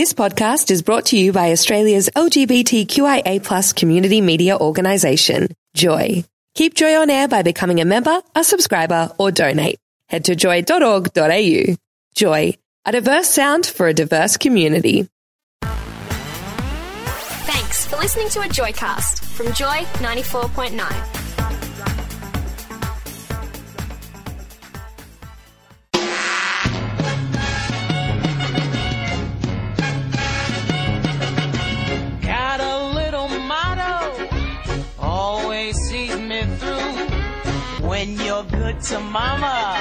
This podcast is brought to you by Australia's LGBTQIA plus community media organisation, Joy. Keep Joy on air by becoming a member, a subscriber, or donate. Head to joy.org.au. Joy, a diverse sound for a diverse community. Thanks for listening to a Joycast from Joy 94.9. When you're good to mama,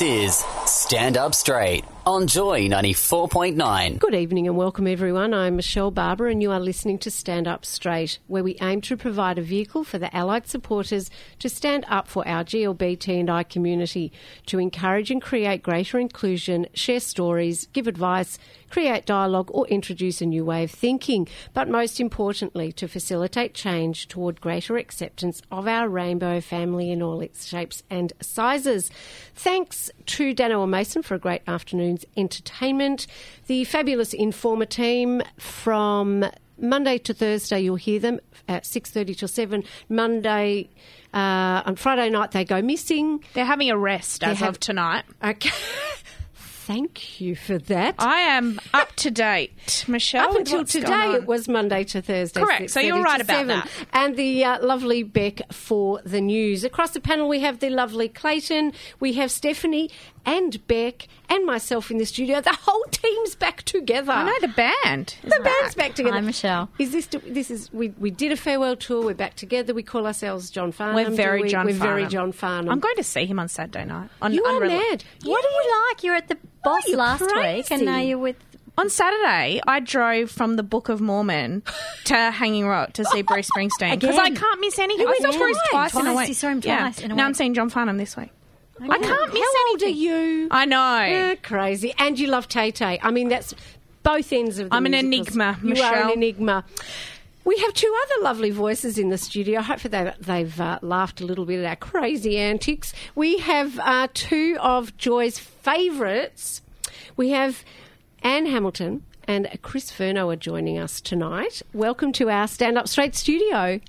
This is Stand Up Straight on Joy 94.9. Good evening and welcome everyone. I'm Michelle Barber and you are listening to Stand Up Straight, where we aim to provide a vehicle for the allied supporters to stand up for our GLBT and I community, to encourage and create greater inclusion, share stories, give advice, create dialogue or introduce a new way of thinking, but most importantly to facilitate change toward greater acceptance of our rainbow family in all its shapes and sizes. Thanks to Dano Mason for a great afternoon's entertainment. The fabulous Informer team from Monday to Thursday, you'll hear them at 6.30 till 7. Monday, uh, on Friday night, they go missing. They're having a rest as have- of tonight. Okay. Thank you for that. I am up to date, Michelle. Up until today, it was Monday to Thursday. Correct. So you're right about that. And the uh, lovely Beck for the news. Across the panel, we have the lovely Clayton, we have Stephanie and Beck, and myself in the studio. The whole team's back together. I know the band. is The band's back together. Hi, Michelle. Is this? This is. We, we did a farewell tour. We're back together. We call ourselves John Farnham. We're very we? John We're Farnham. very John Farnham. I'm going to see him on Saturday night. On, You are unrela- mad. What do you like? You're at the boss you're last week, and now you're with. On Saturday, I drove from the Book of Mormon to Hanging Rock to see Bruce Springsteen because I can't miss anything. You I saw went Bruce twice. twice, in a week. You saw him Yeah. in a now I'm seeing John Farnham this week. I can't miss How old are you? I know. Yeah, crazy. And you love Tay Tay. I mean, that's both ends of the I'm an enigma, You are an enigma. We have two other lovely voices in the studio. Hopefully, they've, they've uh, laughed a little bit at our crazy antics. We have uh, two of Joy's favourites. We have Anne Hamilton and Chris Furno are joining us tonight. Welcome to our Stand Up Straight studio.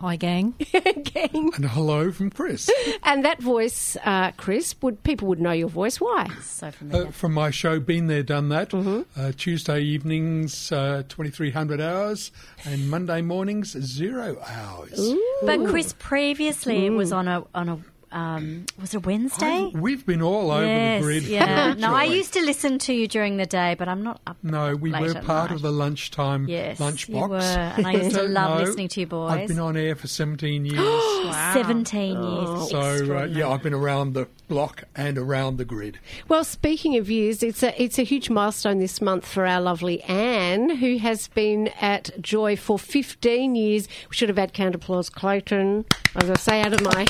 Hi, gang. Gang. And hello from Chris. And that voice, uh, Chris, would people would know your voice. Why? So familiar. Uh, from my show, Been There, Done That. Mm-hmm. Uh, Tuesday evenings, uh, 2300 hours, and Monday mornings, zero hours. but Chris, previously it Mm. was on a on a um, was it a Wednesday? We've been all over yes, the grid. yeah. No, I used to listen to you during the day, but I'm not up. No, we late were at part night. of the lunchtime Yes, lunchbox. you were, and I used to love know. listening to you boys. I've been on air for 17 years. Seventeen Oh, years. so, uh, yeah, I've been around the block and around the grid. Well, speaking of years, it's a it's a huge milestone this month for our lovely Anne, who has been at Joy for 15 years. We should have had counter applause, Clayton. As I say, out of my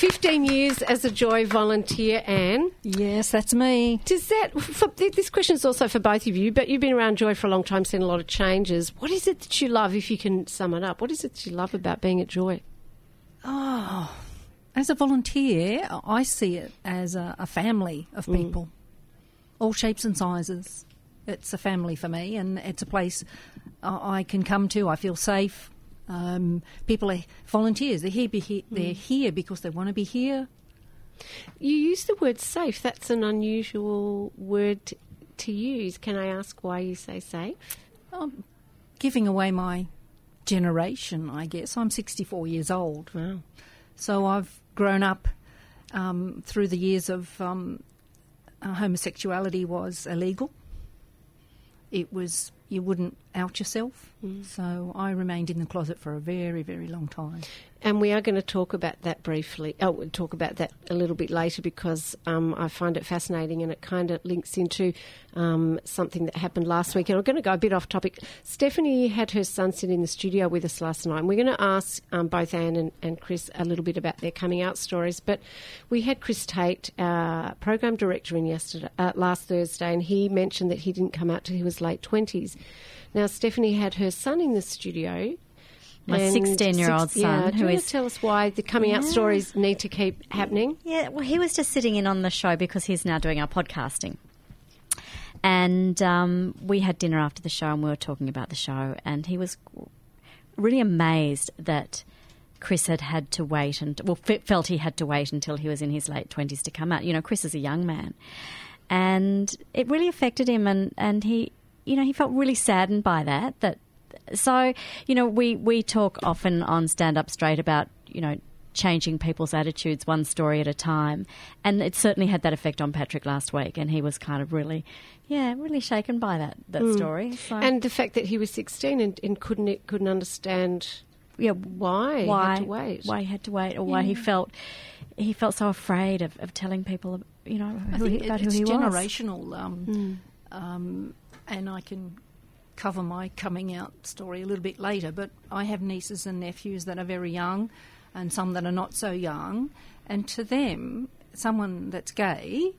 15 years as a Joy volunteer, Anne. Yes, that's me. Does that? For, this question is also for both of you, but you've been around Joy for a long time, seen a lot of changes. What is it that you love, if you can sum it up? What is it that you love about being at Joy? Oh, as a volunteer, I see it as a, a family of mm. people, all shapes and sizes. It's a family for me, and it's a place I can come to. I feel safe. Um, people are volunteers. They're here. Be he- They're here because they want to be here. You use the word safe. That's an unusual word to use. Can I ask why you say safe? Um, giving away my generation, I guess. I'm 64 years old. Wow. So I've grown up um, through the years of um, uh, homosexuality was illegal. It was you wouldn't out yourself. So I remained in the closet for a very, very long time. And we are going to talk about that briefly. Oh, we'll talk about that a little bit later because um, I find it fascinating and it kind of links into um, something that happened last week. And I'm going to go a bit off topic. Stephanie had her son sit in the studio with us last night, and we're going to ask um, both Anne and, and Chris a little bit about their coming out stories. But we had Chris Tate, our program director, in yesterday, uh, last Thursday, and he mentioned that he didn't come out till he was late twenties. Now Stephanie had her son in the studio. My 16-year-old six- yeah, son, do who you is- tell us why the coming out stories need to keep happening. Yeah, well, he was just sitting in on the show because he's now doing our podcasting. And um, we had dinner after the show and we were talking about the show. And he was really amazed that Chris had had to wait and, well, fe- felt he had to wait until he was in his late 20s to come out. You know, Chris is a young man. And it really affected him. And, and he, you know, he felt really saddened by that. That so, you know, we, we talk often on Stand Up Straight about, you know, changing people's attitudes one story at a time. And it certainly had that effect on Patrick last week. And he was kind of really, yeah, really shaken by that, that Mm. story. So, And the fact that he was 16 and, and couldn't couldn't understand yeah, why, why, he had to wait. why he had to wait or why he felt, he felt so afraid of, of telling people, you know, I who he, about it's who he was. generational, um, um, and I can cover my coming out story a little bit later. But I have nieces and nephews that are very young, and some that are not so young, and to them, someone that's gay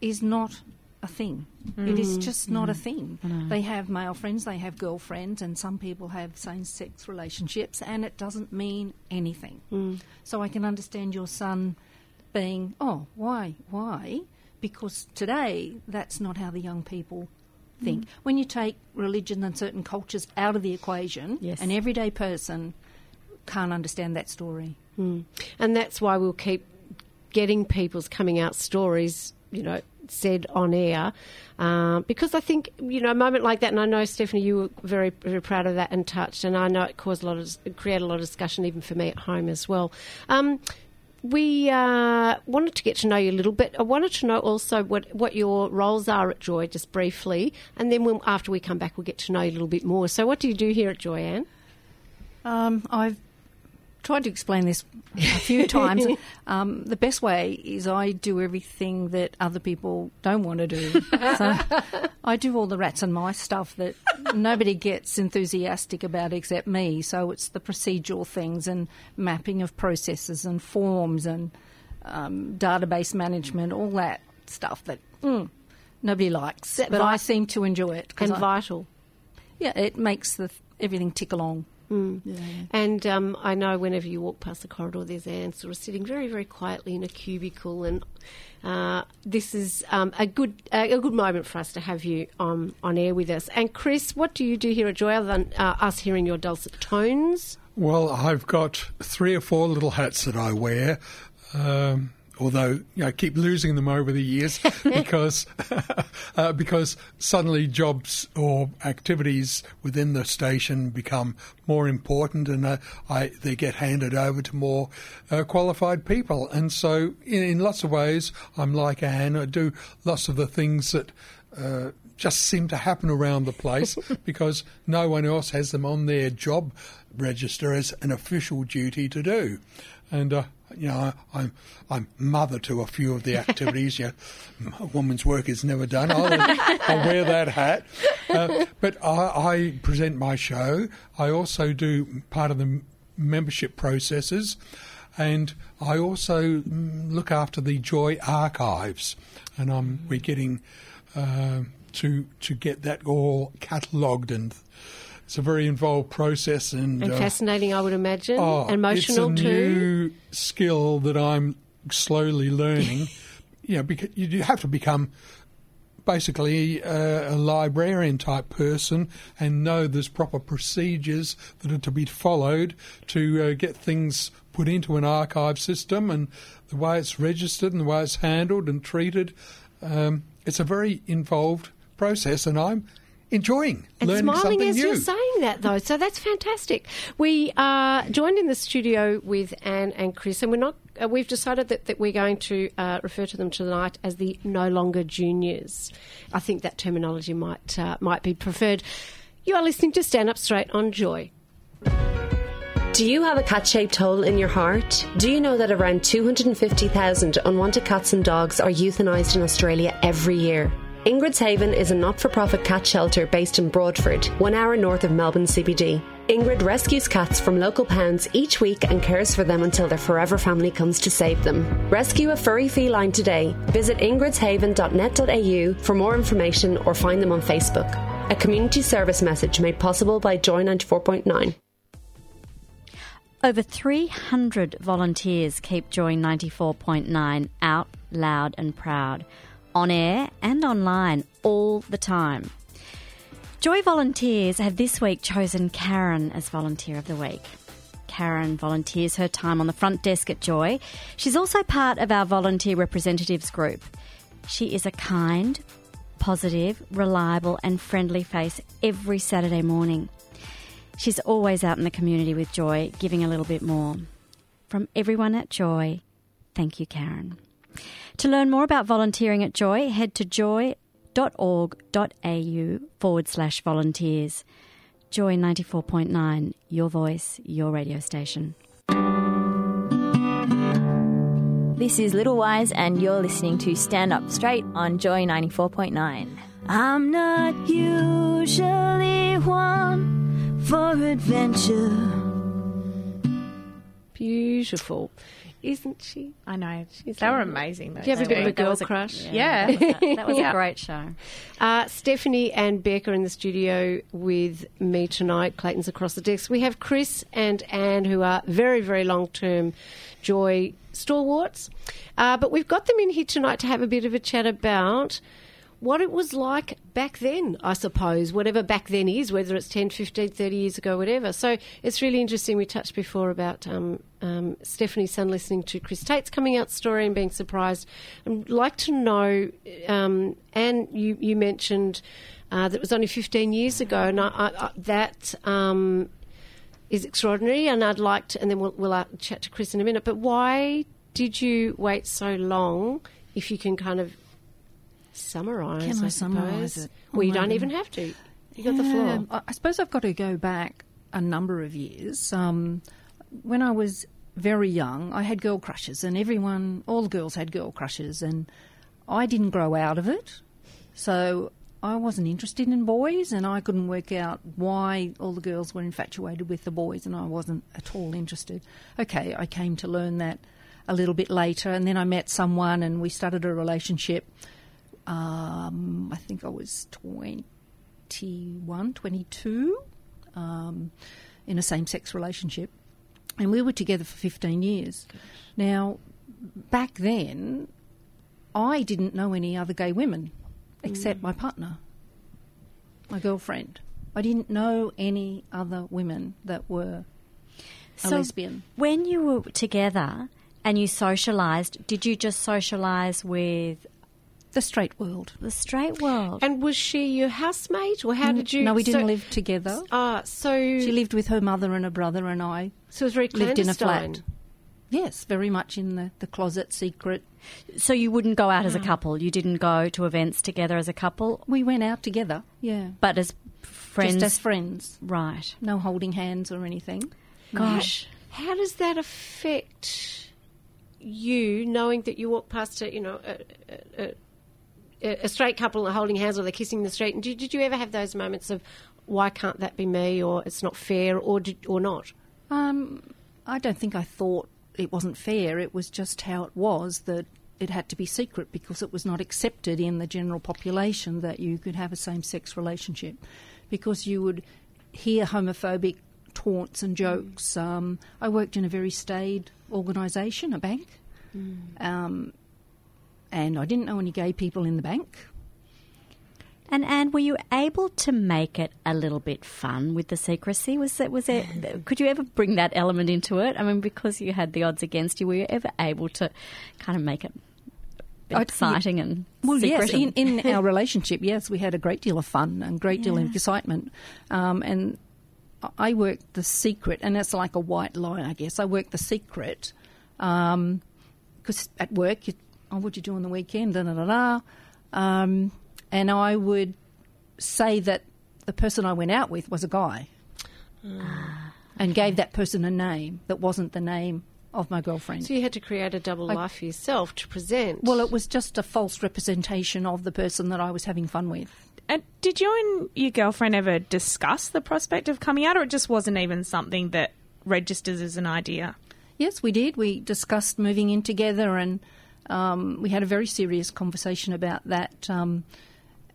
is not a thing. It is Mhm. just not a Mhm. thing. They have male friends, they have girlfriends, and some people have same sex relationships, and it doesn't mean anything. So I can understand your son being, oh, why, why? Because today, that's not how the young people think. Mm. When you take religion and certain cultures out of the equation, Yes. an everyday person can't understand that story. Mm. And that's why we'll keep getting people's coming out stories, you know, said on air. Uh, because I think, you know, a moment like that, and I know, Stephanie, you were very, very proud of that and touched, and I know it caused a lot of, created a lot of discussion even for me at home as well. Um, we uh, wanted to get to know you a little bit. I wanted to know also what, what your roles are at Joy, just briefly, and then after we come back, we'll get to know you a little bit more. So, what do you do here at Joy, Anne? Um, I've tried to explain this a few times. Um, the best way is I do everything that other people don't want to do. So I do all the rats and mice stuff that nobody gets enthusiastic about except me. So it's the procedural things and mapping of processes and forms and um, database management, all that stuff that mm, nobody likes. that But I vi- seem to enjoy it. And I- vital. Yeah, it makes the everything tick along. Mm. Yeah. And um, I know whenever you walk past the corridor, there's Anne sort of sitting very, very quietly in a cubicle, and uh, this is um, a good uh, a good moment for us to have you on on air with us. And Chris, what do you do here at Joy other than uh, us hearing your dulcet tones? Well, I've got three or four little hats that I wear. Um, although you know, I keep losing them over the years because uh, because suddenly jobs or activities within the station become more important and uh, I, they get handed over to more uh, qualified people. And so, in, in lots of ways, I'm like Anne. I do lots of the things that. Uh, just seem to happen around the place because no one else has them on their job register as an official duty to do. And uh, you know, I, I'm I'm mother to a few of the activities. you know, a woman's work is never done. I'll, I'll wear that hat. Uh, but I, I present my show. I also do part of the membership processes, and I also mm, look after the Joy archives. And um, we're getting uh, to to get that all catalogued and. It's a very involved process and, And uh, fascinating, I would imagine. Oh, Emotional it's a too. new skill that I'm slowly learning. you know, because you have to become basically uh, a librarian type person and know there's proper procedures that are to be followed to uh, get things put into an archive system and the way it's registered and the way it's handled and treated. Um, it's a very involved process, and I'm enjoying And learning smiling something as new. you're saying that, though, so that's fantastic. We are joined in the studio with Anne and Chris, and we're not. Uh, we've decided that, that we're going to uh, refer to them tonight as the no longer juniors. I think that terminology might uh, might be preferred. You are listening to Stand Up Straight on Joy. Do you have a cat shaped hole in your heart? Do you know that around 250,000 unwanted cats and dogs are euthanised in Australia every year? Ingrid's Haven is a not for profit cat shelter based in Broadford, one hour north of Melbourne CBD. Ingrid rescues cats from local pounds each week and cares for them until their forever family comes to save them. Rescue a furry feline today. Visit ingridshaven.net.au for more information or find them on Facebook. A community service message made possible by Joy 94.9. Over 300 volunteers keep Joy 94.9 out loud and proud, on air and online all the time. Joy volunteers have this week chosen Karen as Volunteer of the Week. Karen volunteers her time on the front desk at Joy. She's also part of our volunteer representatives group. She is a kind, positive, reliable, and friendly face every Saturday morning. She's always out in the community with Joy, giving a little bit more. From everyone at Joy, thank you, Karen. To learn more about volunteering at Joy, head to joy.org.au forward slash volunteers. Joy 94.9, your voice, your radio station. This is Little Wise, and you're listening to Stand Up Straight on Joy 94.9. I'm not usually one for adventure. Beautiful, isn't she? I know. She's they were amazing. Those Do you have a bit of a two. girl crush? Yeah. That was Yeah. a great show. Uh, Stephanie and Beck are in the studio with me tonight. Clayton's across the desk. We have Chris and Anne, who are very, very long term Joy stalwarts. Uh, but we've got them in here tonight to have a bit of a chat about what it was like back then, I suppose, whatever back then is, whether it's 10, 15, 30 years ago, whatever. So it's really interesting. We touched before about um, um, Stephanie's son listening to Chris Tate's coming out story and being surprised. I'd like to know, um, Anne, you, you mentioned uh, that it was only 15 years ago, and I, I, I, that um, is extraordinary, and I'd like to, and then we'll, we'll uh, chat to Chris in a minute, but why did you wait so long, if you can kind of summarise, Can I I summarise suppose? it? Well, you Oh, don't even have to. You got the floor. I- I suppose I've got to go back a number of years. Um, when I was very young, I had girl crushes, and everyone, all the girls had girl crushes, and I didn't grow out of it. So I wasn't interested in boys, and I couldn't work out why all the girls were infatuated with the boys, and I wasn't at all interested. Okay, I came to learn that a little bit later, and then I met someone, and we started a relationship. Um, I think I was 21, 22, um, in a same sex relationship. And we were together for 15 years. Now, back then, I didn't know any other gay women except my partner, my girlfriend. I didn't know any other women that were a lesbian. When you were together and you socialised, did you just socialise with the straight world? The straight world. And was she your housemate, or how did you? No, we didn't so- live together. Ah, so She lived with her mother and a brother, and I So it was very lived in a flat. Yes, very much in the, the closet, secret. So you wouldn't go out as a couple? You didn't go to events together as a couple? We went out together, yeah. But as friends? Just as friends. Right. No holding hands or anything. Gosh. How does that affect you, knowing that you walk past a, you know, a, a, a, straight couple holding hands or they're kissing in the street? And did, did you ever have those moments of why can't that be me, or it's not fair, or did, or not? Um, I don't think I thought it wasn't fair. It was just how it was that it had to be secret because it was not accepted in the general population that you could have a same sex relationship because you would hear homophobic taunts and jokes. Um, I worked in a very staid organisation, a bank, um, and I didn't know any gay people in the bank. And Anne, were you able to make it a little bit fun with the secrecy? Was it was it? Could you ever bring that element into it? I mean, because you had the odds against you, were you ever able to kind of make it a bit I'd- exciting and Well, yes, secret in, and- in our relationship, yes, we had a great deal of fun and great deal of excitement. Um, and I worked the secret, and it's like a white line, I guess. I worked the secret because at work, you, oh, what do you do on the weekend? Da, da, da, da. Um, and I would say that the person I went out with was a guy and gave that person a name that wasn't the name of my girlfriend. So you had to create a double I- life for yourself to present. Well, it was just a false representation of the person that I was having fun with. And did you and your girlfriend ever discuss the prospect of coming out, or it just wasn't even something that registers as an idea? Yes, we did. We discussed moving in together, and um, we had a very serious conversation about that. Um,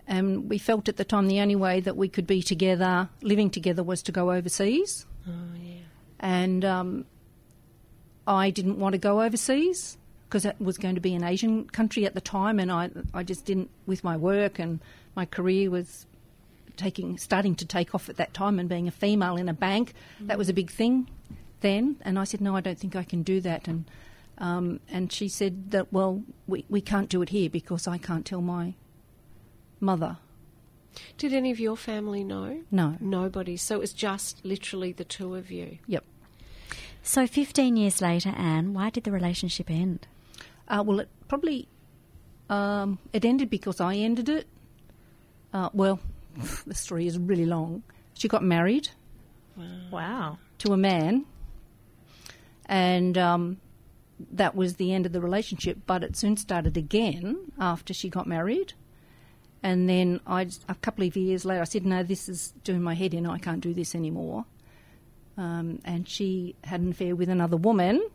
and we felt at the time the only way that we could be together, living together, was to go overseas. Oh, yeah. And um, I didn't want to go overseas because it was going to be an Asian country at the time, and I, I just didn't, with my work and my career was taking, starting to take off at that time, and being a female in a bank, that was a big thing then. And I said, no, I don't think I can do that. And um, and she said that, well, we, we can't do it here because I can't tell my mother. Did any of your family know? No. Nobody. So it was just literally the two of you. Yep. So, 15 years later, Anne, why did the relationship end? Uh, well, it probably um, it ended because I ended it. Uh, well, the story is really long. She got married Wow. to a man, and um, that was the end of the relationship. But it soon started again after she got married. And then I, a couple of years later, I said, "No, this is doing my head in. I can't do this anymore." Um, and she had an affair with another woman.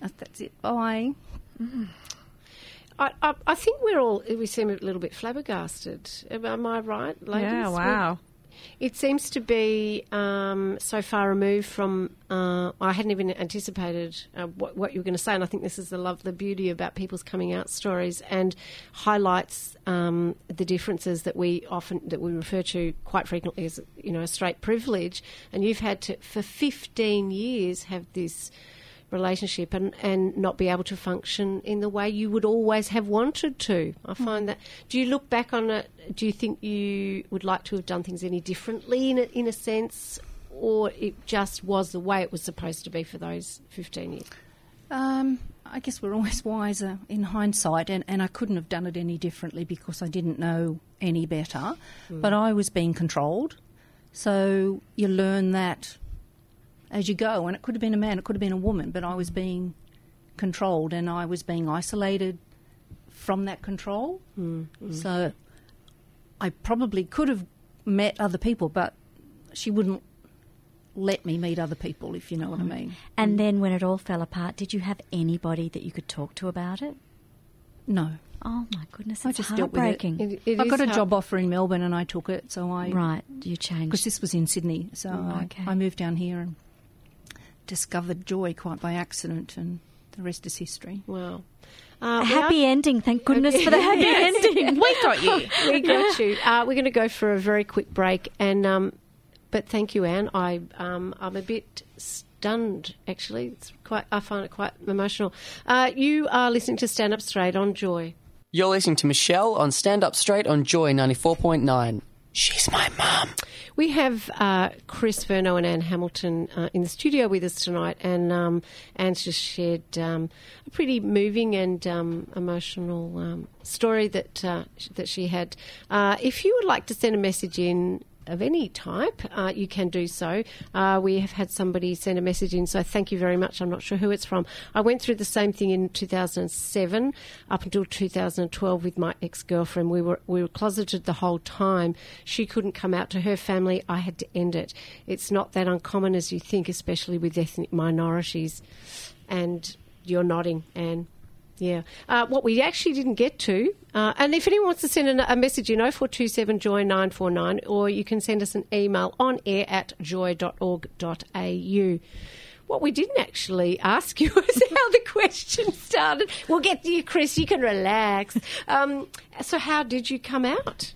That's it. Bye. I, I, I think we're all, we seem a little bit flabbergasted. Am, am I right, ladies? Yeah, wow. It seems to be um, so far removed from. Uh, I hadn't even anticipated uh, what, what you were going to say, and I think this is the love, the beauty about people's coming out stories, and highlights um, the differences that we often that we refer to quite frequently as you know a straight privilege. And you've had to for fifteen years have this relationship and, and not be able to function in the way you would always have wanted to. I find that. Do you look back on it? Do you think you would like to have done things any differently in a, in a sense, or it just was the way it was supposed to be for those 15 years? Um, I guess we're always wiser in hindsight, and, and I couldn't have done it any differently because I didn't know any better. But I was being controlled, so you learn that as you go. And it could have been a man, it could have been a woman, but I was being controlled, and I was being isolated from that control. Mm-hmm. So I probably could have met other people, but she wouldn't let me meet other people, if you know what I mean. Mm-hmm. And then when it all fell apart, did you have anybody that you could talk to about it? No. Oh my goodness, I it's just dealt with it. heartbreaking. I got a job offer in Melbourne and I took it, so I Right, you changed. because this was in Sydney, so Oh, I. I moved down here and discovered joy quite by accident, and the rest is history. Wow. A Uh, we happy are- ending, thank goodness for the happy Yes. ending. We got you. we got you. Uh, we're going to go for a very quick break, and um, but thank you, Anne. I um, I'm a bit stunned actually. It's quite. I find it quite emotional. Uh, you are listening to Stand Up Straight on Joy. You're listening to Michelle on Stand Up Straight on Joy 94.9. She's my mum. We have uh, Chris Furno and Anne Hamilton uh, in the studio with us tonight, and um, Anne's just shared um, a pretty moving and um, emotional um, story that uh, that she had. Uh, if you would like to send a message in of any type, uh, you can do so. Uh, we have had somebody send a message in, so thank you very much. I'm not sure who it's from. I went through the same thing in 2007 up until 2012 with my ex-girlfriend. We were we were closeted the whole time. She couldn't come out to her family. I had to end it. It's not that uncommon as you think, especially with ethnic minorities. And you're nodding, Anne. Yeah. Uh, what we actually didn't get to, uh, and if anyone wants to send an, a message in 0427 Joy 949, or you can send us an email on air at joy.org.au. What we didn't actually ask you is how the question started. We'll get to you, Chris. You can relax. Um, so, how did you come out,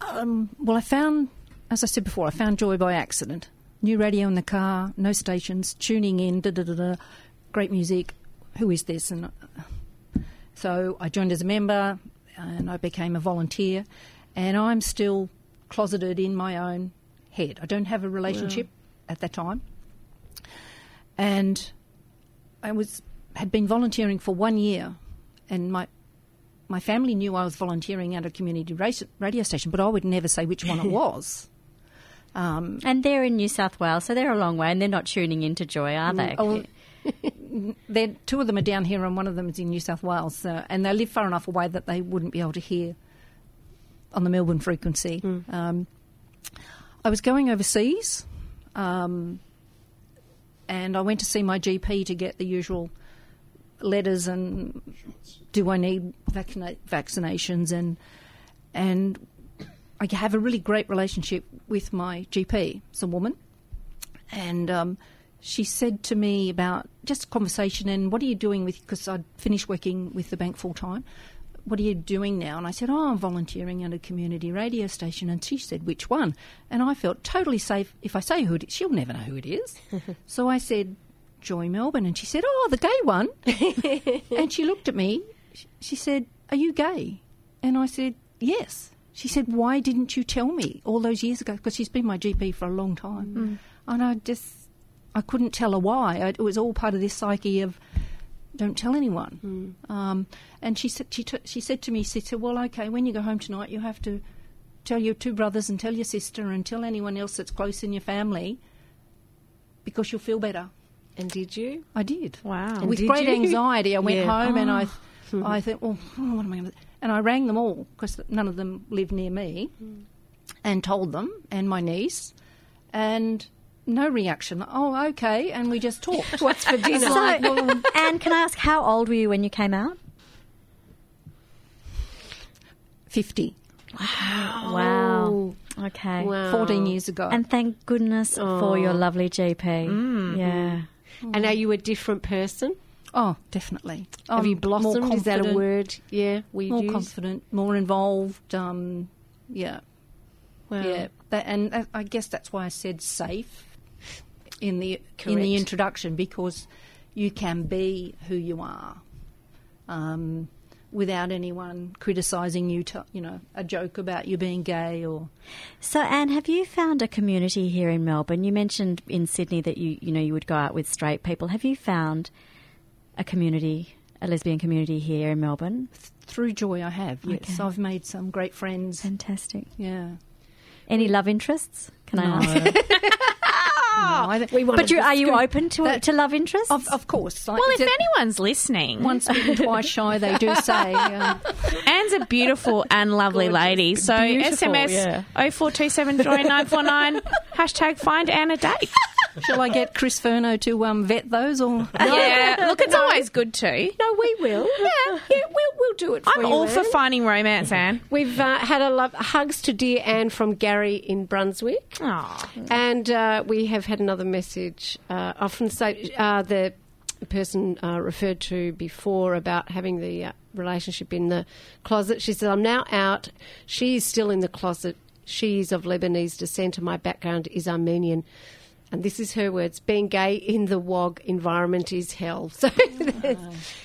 Um, well, I found, as I said before, I found Joy by accident. New radio in the car, no stations, tuning in, da da da da, great music. Who is this? And uh, so I joined as a member, and I became a volunteer. And I'm still closeted in my own head. I don't have a relationship at that time, and I was had been volunteering for one year, and my my family knew I was volunteering at a community race, radio station, but I would never say which one it was. Um, and they're in New South Wales, so they're a long way, and they're not tuning into Joy, are they? Oh, they're, two of them are down here, and one of them is in New South Wales, so, and they live far enough away that they wouldn't be able to hear on the Melbourne frequency. Um, I was going overseas, um, and I went to see my GP to get the usual letters and do I need vaccina- vaccinations and and I have a really great relationship with my GP. It's a woman, and um, she said to me about just conversation and what are you doing with because I'd finished working with the bank full time. What are you doing now? And I said, Oh, I'm volunteering at a community radio station. And she said, Which one? And I felt totally safe. If I say who it is, she'll never know who it is. so I said, Joy Melbourne. And she said, Oh, the gay one. and she looked at me. She said, Are you gay? And I said, Yes. She said, Why didn't you tell me all those years ago? Because she's been my GP for a long time. Mm. And I just, I couldn't tell her why. It was all part of this psyche of, don't tell anyone. Um, and she said, she, t- she said to me, she said, well, okay, when you go home tonight, you have to tell your two brothers and tell your sister and tell anyone else that's close in your family because you'll feel better. And did you? I did. Wow. And With did great you? anxiety, I went Yeah. home and I, Oh. I thought, well, oh, what am I going to? And I rang them all because none of them live near me, and told them and my niece, and no reaction. Oh, okay, and we just talked. What's for dinner? So, Anne, can I ask how old were you when you came out? Fifty. Wow. Wow. Okay. Wow. 14 years ago. And thank goodness for your Oh. lovely GP. Mm. Yeah. And are you a different person? Oh, definitely. Have I'm you more blossomed? Is that a confident, word? Yeah, we More use. confident, more involved. Um, yeah, Wow. yeah. That, and uh, I guess that's why I said safe in the in the introduction because you can be who you are. Um, without anyone criticising you, to, you know, a joke about you being gay or So, Anne, have you found a community here in Melbourne? You mentioned in Sydney that you, you know, you would go out with straight people. Have you found a community, a lesbian community here in Melbourne? through joy I have. Yes, Okay. I've made some great friends. Fantastic. Yeah. Any love interests? Can I No. ask? No, I- but you, are you open to That- to love interests? Of, of course. Like, Well, if it's a- anyone's listening, once bitten, twice shy, they do say. Um, Anne's a beautiful and lovely Gorgeous. lady. So Beautiful, SMS yeah. 0427 joy 949 hashtag find Anne a date. Shall I get Chris Furno to um, vet those? Or Yeah, look, it's always good to. No, we will. Yeah, yeah, we'll we'll do it. For you. I'm you, all for finding romance, Anne. We've uh, had a love, hugs to dear Anne from Gary in Brunswick. Aw. And uh, we have had another message. Uh, often say uh, the person uh, referred to before about having the uh, relationship in the closet. She said, "I'm now out. She is still in the closet. She is of Lebanese descent, and my background is Armenian." And this is her words: "Being gay in the WOG environment is hell." So,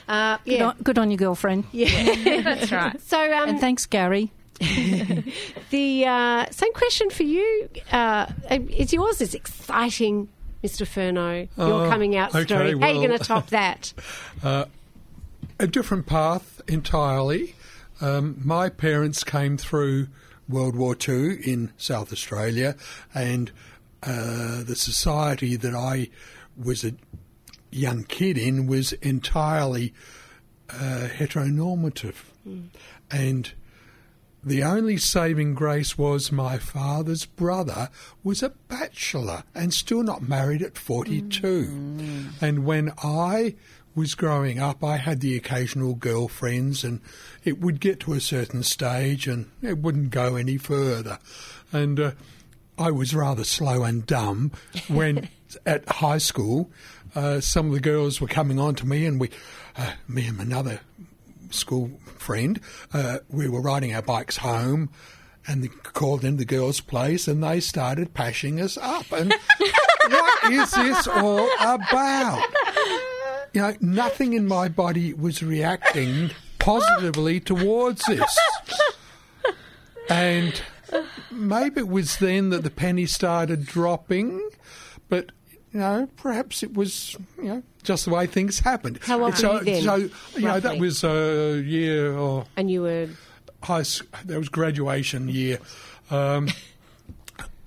uh, good, on, good on your girlfriend. yeah, That's right. So, um, And thanks, Gary. the uh, same question for you. Uh, is yours is exciting, Mr. Furno? Your Oh, coming out okay, story. How are you going to top that? a different path entirely. Um, my parents came through World War II in South Australia, and uh, the society that I was a young kid in was entirely uh, heteronormative. And the only saving grace was my father's brother was a bachelor and still not married at 42. And when I was growing up, I had the occasional girlfriends, and it would get to a certain stage and it wouldn't go any further. And uh, I was rather slow and dumb when at high school uh, some of the girls were coming on to me, and we, uh, me and another school friend, uh, we were riding our bikes home, and they called in the girls' place and they started pashing us up. And what is this all about? You know, nothing in my body was reacting positively towards this. And maybe it was then that the penny started dropping, but you know, perhaps it was you know just the way things happened. How old so, were you then, So you know that was a year or And you were high. s- That was graduation year. Um,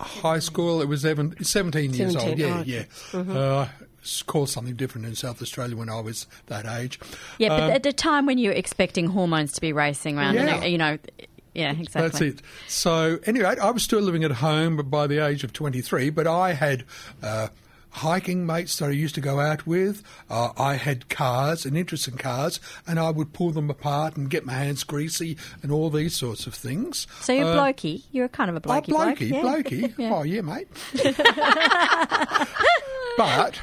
high school. It was even, 17 years 17, old. Yeah, oh, okay. yeah. Mhm. Uh, it's called something different in South Australia when I was that age. Yeah, but Um, at the time when you're expecting hormones to be racing around, Yeah. and, you know, yeah, exactly. That's it. So anyway, I was still living at home by the age of 23, but I had uh, hiking mates that I used to go out with. Uh, I had cars, an interest in cars, and I would pull them apart and get my hands greasy and all these sorts of things. So you're Uh, blokey. You're kind of a Oh, blokey. bloke, blokey, yeah. blokey. Yeah. Oh, yeah, mate. but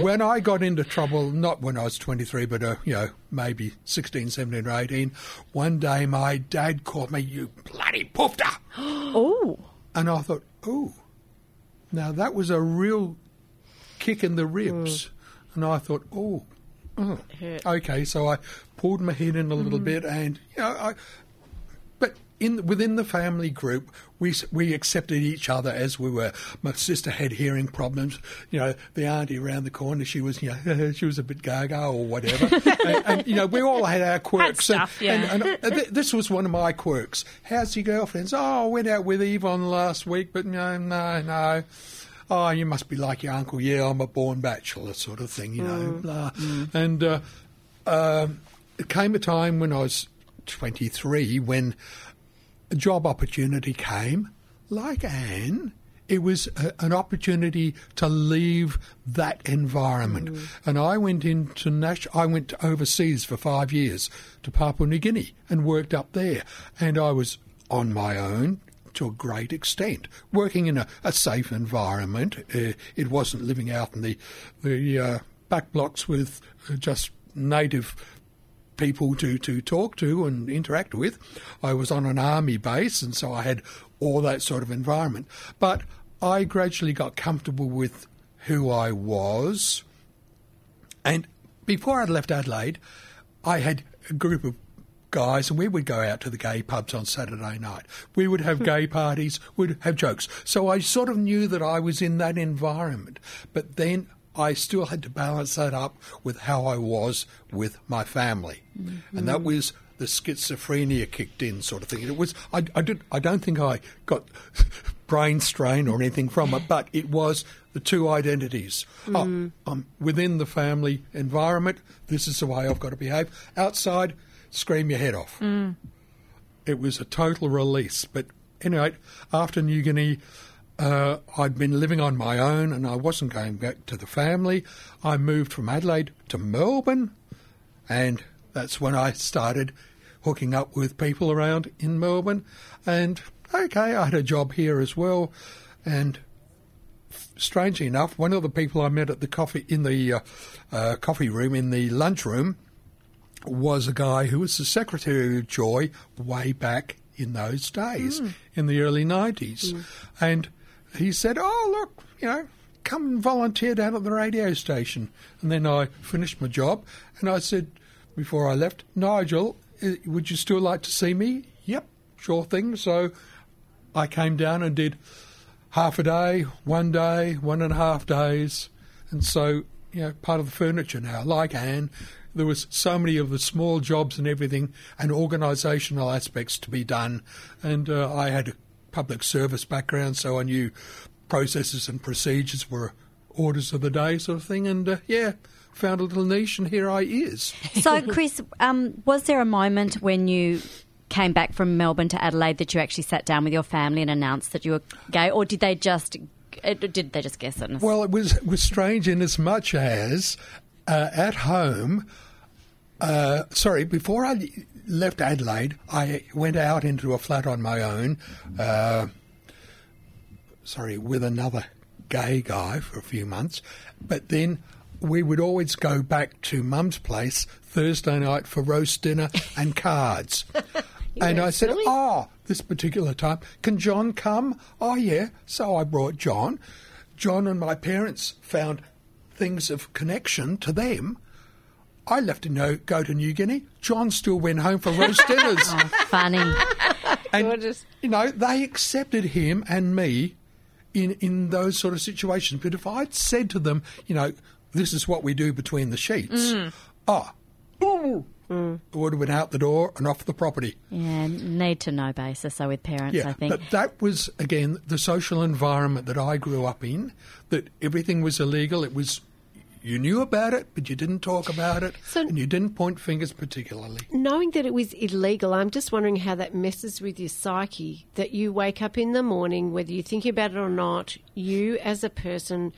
when I got into trouble, not when I was 23, but, uh, you know, maybe 16, 17 or 18, one day my dad called me, you bloody poofter. oh. And I thought, oh, now that was a real kick in the ribs. And I thought, oh. Hurt. okay. So I pulled my head in a little Mhm. bit, and you know, I. In within the family group, we we accepted each other as we were. My sister had hearing problems. You know, the auntie around the corner, she was you know she was a bit gaga or whatever. and, and you know, we all had our quirks. and- stuff, yeah. and, and, th- this was one of my quirks. How's your girlfriends? Oh, I went out with Yvonne last week, but no, no, no. Oh, you must be like your uncle. Yeah, I'm a born bachelor, sort of thing, you know. Mm. Blah. And uh, um, it came a time when I was 23 when a job opportunity came, like Anne. It was a, an opportunity to leave that environment, and I went into Nash. I went overseas for five years to Papua New Guinea and worked up there, and I was on my own to a great extent, working in a, a safe environment. Uh, it wasn't living out in the the uh, back blocks with just native people to, to talk to and interact with. I was on an army base, and so I had all that sort of environment. But I gradually got comfortable with who I was. And before I'd left Adelaide, I had a group of guys, and we would go out to the gay pubs on Saturday night. We would have hmm. gay parties, we'd have jokes. So I sort of knew that I was in that environment. But then I still had to balance that up with how I was with my family. And that was the schizophrenia kicked in sort of thing. It was I, I did I don't think I got brain strain or anything from it, but it was the two identities. Mm. Oh, I'm within the family environment. This is the way I've got to behave. Outside, scream your head off. Mm. It was a total release. But anyway, after New Guinea, uh, I'd been living on my own and I wasn't going back to the family. I moved from Adelaide to Melbourne, and that's when I started hooking up with people around in Melbourne. And okay, I had a job here as well. And strangely enough, one of the people I met at the coffee in the uh, uh, coffee room in the lunchroom was a guy who was the secretary of Joy way back in those days, Mm. in the early 90s. And he said, Oh, look, you know, come and volunteer down at the radio station. And then I finished my job and I said, before I left, Nigel, would you still like to see me? Yep, sure thing. So I came down and did half a day, one day, one and a half days. And so, you know, part of the furniture now, like Anne, there was so many of the small jobs and everything and organisational aspects to be done. And uh, I had public service background, so I knew processes and procedures were orders of the day sort of thing. And uh, yeah, found a little niche and here I is. So, Chris, um, was there a moment when you came back from Melbourne to Adelaide that you actually sat down with your family and announced that you were gay, or did they just uh, did they just guess it? Well, it was it was strange in as much as uh, at home. Uh, sorry, before I left Adelaide, I went out into a flat on my own. Uh, sorry, with another gay guy for a few months, but then we would always go back to Mum's place Thursday night for roast dinner and cards. And I said, silly. Oh, this particular time, can John come? Oh, yeah. So I brought John. John and my parents found things of connection to them. I left to no, go to New Guinea. John still went home for roast dinners. Oh, funny. and, you know, they accepted him and me in, in those sort of situations. But if I'd said to them, you know, this is what we do between the sheets, Mm. oh, ooh, it would have been out the door and off the property. Yeah, need to know basis. So with parents, Yeah, I think. but that was again the social environment that I grew up in. That everything was illegal. It was you knew about it, but you didn't talk about it, and you didn't point fingers particularly. Knowing that it was illegal, I'm just wondering how that messes with your psyche. That you wake up in the morning, whether you think about it or not, you as a person,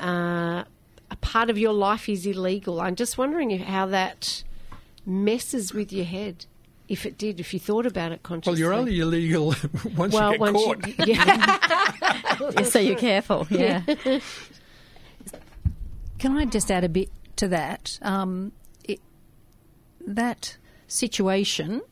uh, a part of your life is illegal. I'm just wondering how that messes with your head. If it did, if you thought about it consciously. Well, you're only illegal once Well, you get once you- caught. yeah. so you're careful. Yeah. Can I just add a bit to that? Um, it, that situation,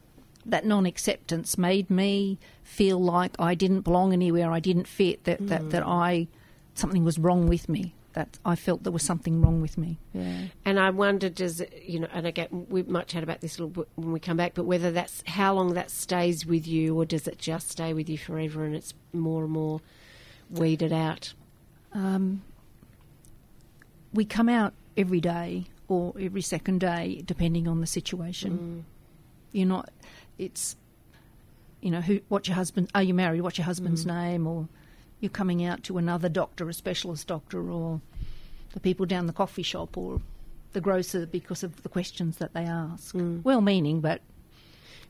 that non acceptance, made me feel like I didn't belong anywhere, I didn't fit, that, that, that I something was wrong with me, that I felt there was something wrong with me. Yeah. And I wondered, does it, you know, and again, we might chat about this a little bit when we come back, but whether that's how long that stays with you, or does it just stay with you forever, and it's more and more weeded out. Um, we come out every day or every second day, depending on the situation. Mm. You're not. It's you know who. What's your husband? Are you married? What's your husband's mm. name? Or you're coming out to another doctor, a specialist doctor, or the people down the coffee shop, or the grocer because of the questions that they ask. Mm. Well-meaning, but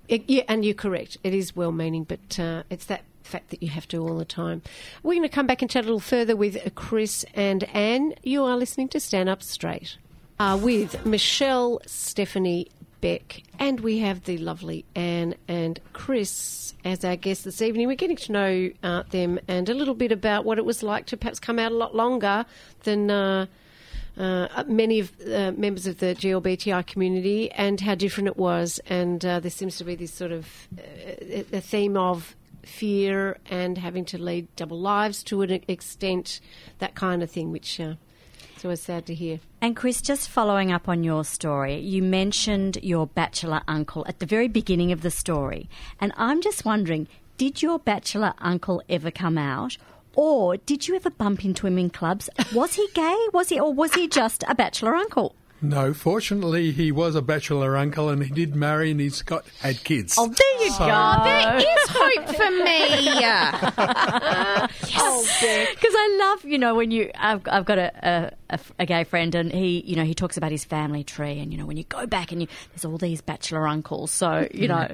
It, yeah, and you're correct. It is well-meaning, but uh, it's that fact that you have to all the time. We're going to come back and chat a little further with uh, Chris and Anne. You are listening to Stand Up Straight uh, with Michelle, Stephanie, Beck, and we have the lovely Anne and Chris as our guests this evening. We're getting to know uh, them and a little bit about what it was like to perhaps come out a lot longer than. Uh, uh, many of uh, members of the GLBTI community and how different it was. And uh, there seems to be this sort of uh, a theme of fear and having to lead double lives to an extent, that kind of thing, which uh, is always sad to hear. And Chris, just following up on your story, you mentioned your bachelor uncle at the very beginning of the story. And I'm just wondering, did your bachelor uncle ever come out? Or did you ever bump into him in clubs? Was he gay? Was he, or was he just a bachelor uncle? No, fortunately, he was a bachelor uncle, and he did marry, and he's got had kids. Oh, there you So- go. Oh, there is hope for me. Because oh, I love, you know, when you, I've, I've got a, a, a, a gay friend and he, you know, he talks about his family tree and, you know, when you go back and you, there's all these bachelor uncles. So, you know,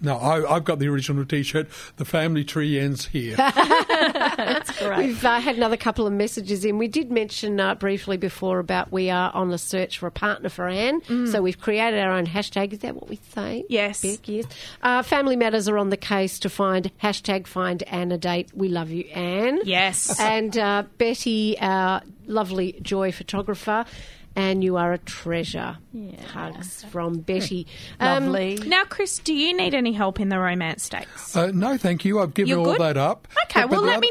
No, I, I've got the original T-shirt. The family tree ends here. That's great. We've uh, had another couple of messages in. We did mention uh, briefly before about we are on the search for a partner for Anne. So we've created our own hashtag. Is that what we say? Yes. Beck, yes. Uh, family Matters are on the case to find hashtag find Anne a date. We love you, Anne. Yes. And uh, Betty, our lovely joy photographer. And you are a treasure. Hugs from Betty. Um, Now, Chris, do you need any help in the romance stakes? Uh, no, thank you. I've given You're all good? that up. Okay, But- well, but let the me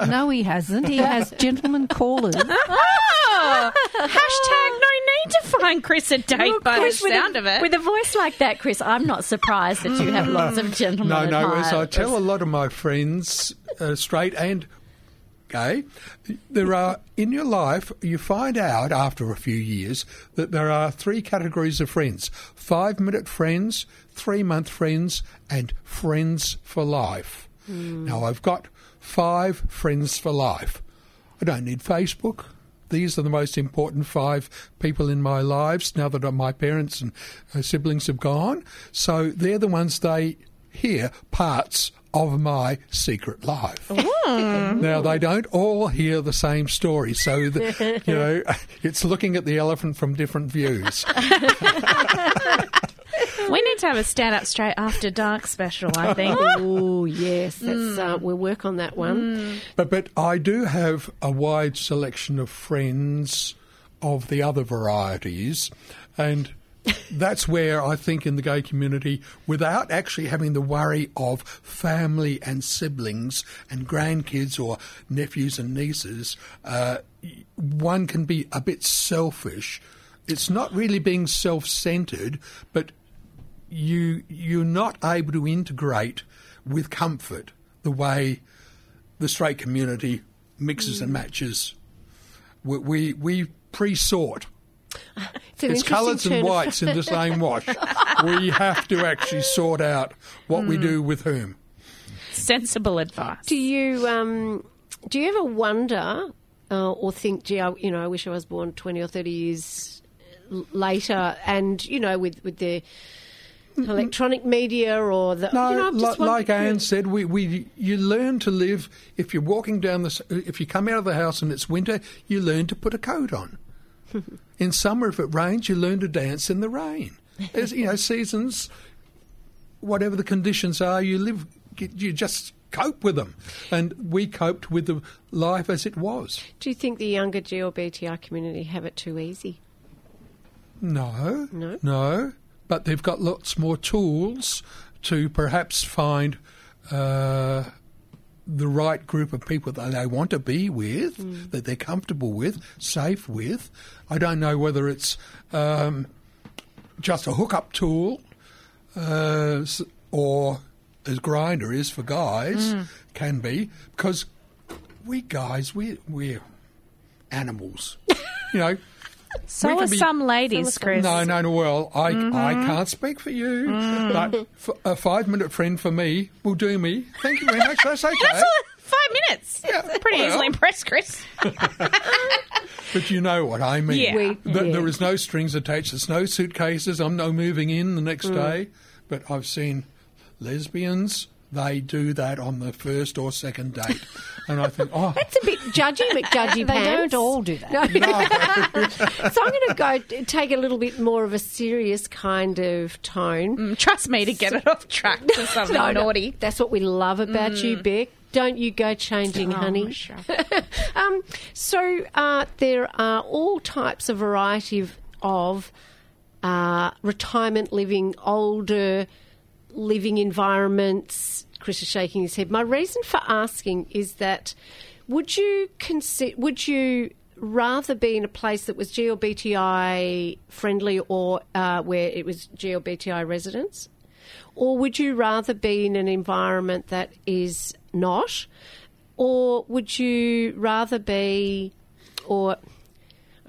know. no, he hasn't. He has gentlemen callers. oh, hashtag no need to find Chris a date Well, by Chris, the with a- of it. With a voice like that, Chris, I'm not surprised that you have lots of gentlemen. No, no. As I tell a lot of my friends, uh, straight and gay, there are in your life. You find out after a few years that there are three categories of friends: five-minute friends, three-month friends, and friends for life. Now I've got five friends for life. I don't need Facebook. These are the most important five people in my lives now that my parents and uh, siblings have gone. So they're the ones they hear parts of my secret life. Oh, hmm. Now they don't all hear the same story, so the, you know it's looking at the elephant from different views. we need to have a stand up straight after dark special, I think. Oh yes, that's, uh, hmm. we'll work on that one. Hmm. But but I do have a wide selection of friends of the other varieties, and that's where I think in the gay community, without actually having the worry of family and siblings and grandkids or nephews and nieces, uh, one can be a bit selfish. It's not really being self-centered, but you you're not able to integrate with comfort the way the straight community mixes and matches. We we, we pre-sort. It's It's interesting colours and whites in the same wash. we have to actually sort out what we do with whom. Sensible advice. Do you um, do you ever wonder uh, or think, gee, I, you know, I wish I was born twenty or thirty years later, and you know, with with the electronic media or the No, you know, I'm just like wondering- Anne said, we, we you learn to live. If you're walking down the, if you come out of the house and it's winter, you learn to put a coat on. in summer, if it rains, you learn to dance in the rain. There's, you know, seasons, whatever the conditions are, you live. You just cope with them, and we coped with the life as it was. Do you think the younger GLBTI community have it too easy? No, No? no. But they've got lots more tools to perhaps find uh, the right group of people that they want to be with, Mm. that they're comfortable with, safe with. I don't know whether it's um, just a hookup tool uh, or as Grindr is for guys, Mm. can be, because we guys, we, we're animals. you know, So are be- some ladies, Chris. no, no, no. Well, I, I Mhm. can't speak for you, Mm. but f- a five minute friend for me will do me. Thank you very much. That's okay. That's all, five minutes. Yeah, Pretty well. easily impressed, Chris. But you know what I mean. Yeah. We- Th- yeah. There is no strings attached. There's no suitcases. I'm no moving in the next Mm. day. But I've seen lesbians. They do that on the first or second date, and I think, oh, It's a bit judgy, McJudgy They don't all do that. No. so I'm going to go t- take a little bit more of a serious kind of tone. Mm, trust me to get it off track to something No, no, naughty. That's what we love about you, Mm. Beck. Don't you go changing, Oh, honey. sure. um, so uh, there are all types of variety of, of uh, retirement living, older living environments. Chris is shaking his head. My reason for asking is that would you consider would you rather be in a place that was GLBTI friendly or uh, where it was GLBTI residents? Or would you rather be in an environment that is not? Or would you rather be, or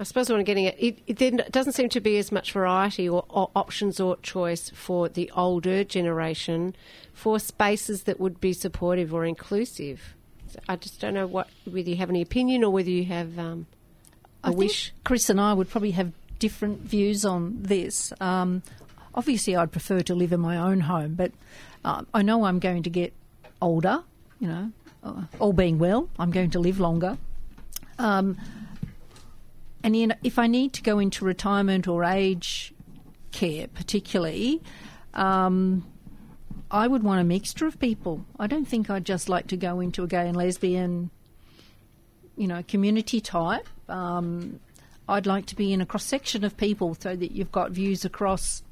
I suppose what I'm getting at, it, it doesn't seem to be as much variety or, or options or choice for the older generation for spaces that would be supportive or inclusive. So I just don't know what whether you have any opinion or whether you have um, a I wish. Chris and I would probably have different views on this. Um, obviously, I'd prefer to live in my own home, but uh, I know I'm going to get older. You know, uh, all being well, I'm going to live longer. Um, and in, if I need to go into retirement or age care, particularly, um, I would want a mixture of people. I don't think I'd just like to go into a gay and lesbian you know, community type. Um, I'd like to be in a cross section of people so that you've got views across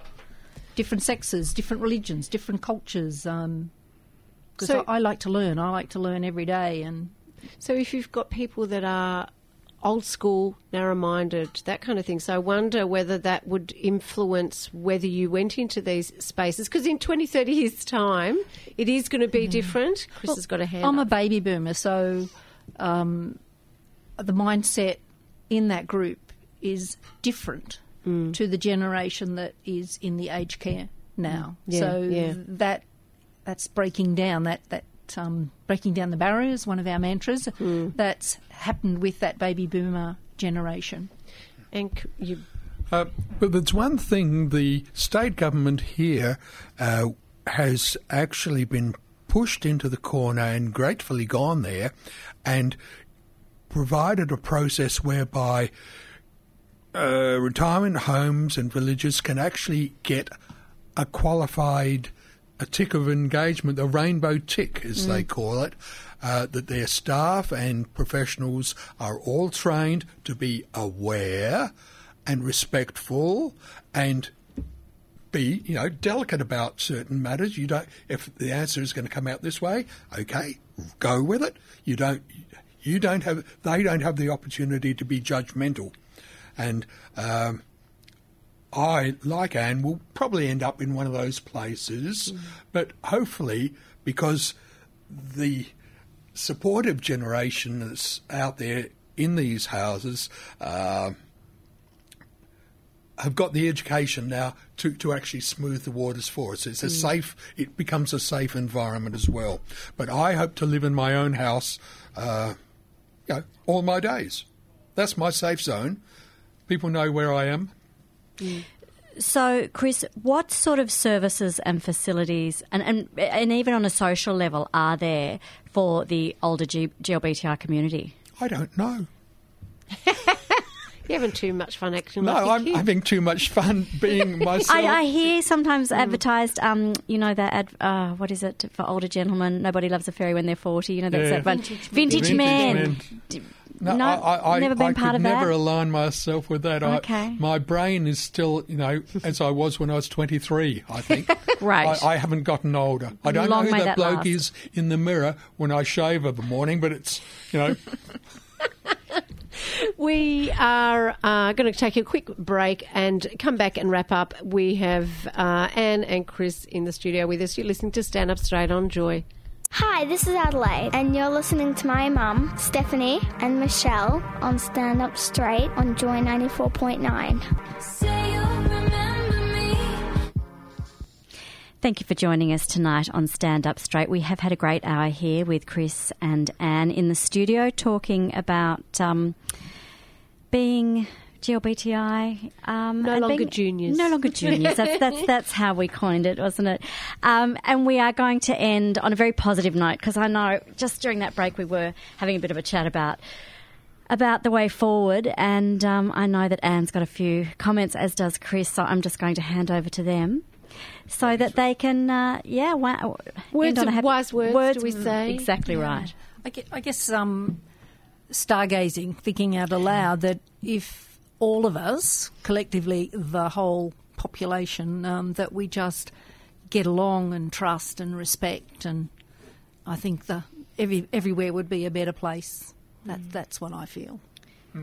different sexes, different religions, different cultures. Because So- I, I like to learn. I like to learn every day, and So if you've got people that are old school, narrow minded, that kind of thing, so I wonder whether that would influence whether you went into these spaces. Because in 20, 30 years' time, it is going to be different. Chris Well, has got a hand. I'm a baby boomer, so um, the mindset in that group is different Mm. to the generation that is in the aged care now. Mm. Yeah, so yeah. that that's breaking down that that um, breaking down the barriers. One of our mantras Mm. that's happened with that baby boomer generation. And c- you Uh, but there's one thing the state government here uh, has actually been pushed into the corner and gratefully gone there and provided a process whereby uh, retirement homes and villages can actually get a qualified a tick of engagement, a rainbow tick, as they Mm. call it, uh, that their staff and professionals are all trained to be aware and respectful and be, you know, delicate about certain matters. You don't. If the answer is going to come out this way, okay, go with it. You don't. You don't have. They don't have the opportunity to be judgmental, and. Um, I, like Anne, will probably end up in one of those places, but hopefully, because the supportive generation that's out there in these houses uh, have got the education now to, to actually smooth the waters for us. It's a Mm. safe, it becomes a safe environment as well. But I hope to live in my own house, uh, you know, all my days. That's my safe zone. People know where I am. So, Chris, what sort of services and facilities, and, and, and even on a social level, are there for the older G- GLBTI community? I don't know. You're having too much fun actually. No, like a I'm kid. having too much fun being myself. I, I hear sometimes advertised, um, you know, that ad, uh, what is it for older gentlemen? Nobody loves a fairy when they're forty. You know, that's Yeah. that one. Vintage Vintage, men. men. No, no, I, I, never been I part could of never that. align myself with that. I- Okay. my brain is still, you know, as I was when I was 23, I think. Right. I, I haven't gotten older. I don't Long know who that that bloke last. is in the mirror when I shave of the morning, but it's, you know, We are uh, going to take a quick break and come back and wrap up. We have uh, Anne and Chris in the studio with us. You're listening to Stand Up Straight on Joy. Hi, this is Adelaide, and you're listening to my mum, Stephanie, and Michelle on Stand Up Straight on Joy 94.9. Thank you for joining us tonight on Stand Up Straight. We have had a great hour here with Chris and Anne in the studio talking about um, being GLBTI. Um, No longer being- juniors. No longer juniors. That's, that's, that's how we coined it, wasn't it? Um, and we are going to end on a very positive note because I know just during that break we were having a bit of a chat about about the way forward, and um, I know that Anne's got a few comments, as does Chris. So I'm just going to hand over to them, so that they can, uh, yeah, wa- Words end on a of happy- wise words, do we say? Exactly Yeah. right. I guess, I guess um, stargazing, thinking out aloud that if all of us, collectively, the whole population, um, that we just get along and trust and respect, and I think the every, everywhere would be a better place. That, That's what I feel.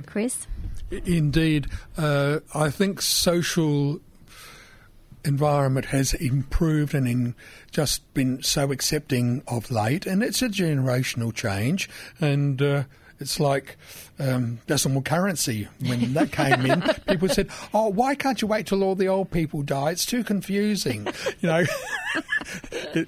Chris? Indeed. Uh, I think social environment has improved and in just been so accepting of late, and it's a generational change. And uh, it's like um, decimal currency. When that came in, people said, "Oh, why can't you wait till all the old people die? It's too confusing." You know.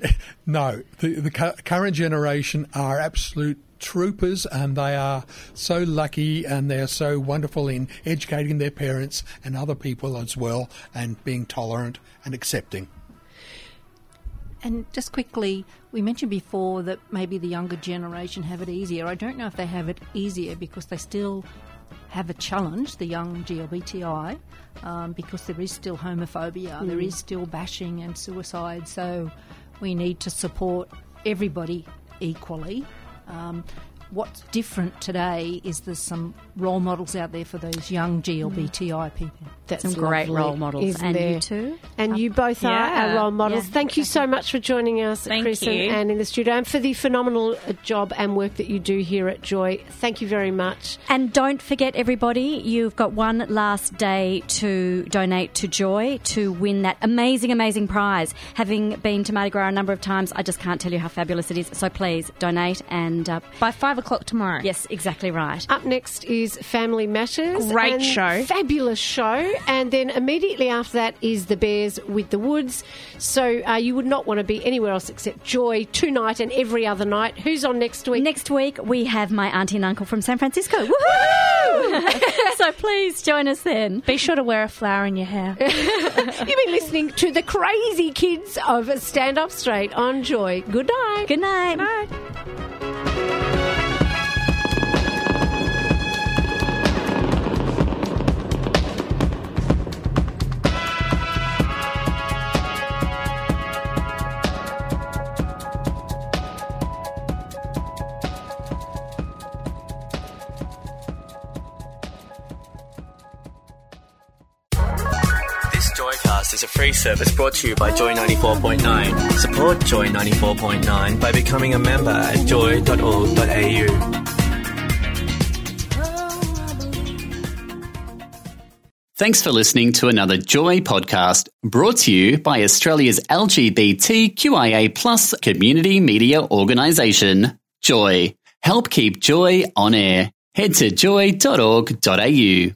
no, the, the current generation are absolute troopers and they are so lucky and they're so wonderful in educating their parents and other people as well and being tolerant and accepting. And just quickly, we mentioned before that maybe the younger generation have it easier. I don't know if they have it easier because they still have a challenge, the young GLBTI, um, because there is still homophobia, there Mm. is still bashing and suicide. So we need to support everybody equally. Um, what's different today is there's some role models out there for those young GLBTI people. That's Some great lovely, role models. isn't And you too? And you both are Yeah. our role models. Yeah. Thank you so much for joining us, Thank Chris and you. Anne, in the studio, and for the phenomenal uh, job and work that you do here at Joy. Thank you very much. And don't forget, everybody, you've got one last day to donate to Joy to win that amazing, amazing prize. Having been to Mardi Gras a number of times, I just can't tell you how fabulous it is. So please donate and. Uh, By five o'clock tomorrow. yes, exactly right. Up next is Family Matters. Great show. Fabulous show. And then immediately after that is The Bears with the Woods. So uh, you would not want to be anywhere else except Joy tonight and every other night. Who's on next week? Next week, we have my auntie and uncle from San Francisco. Woohoo! so please join us then. Be sure to wear a flower in your hair. You've been listening to the crazy kids of Stand Up Straight on Joy. Good night. Good night. This free service brought to you by Joy 94.9. Support Joy 94.9 by becoming a member at joy.org.au. Thanks for listening to another Joy podcast brought to you by Australia's LGBTQIA plus community media organisation, Joy. Help keep Joy on air. Head to joy.org.au.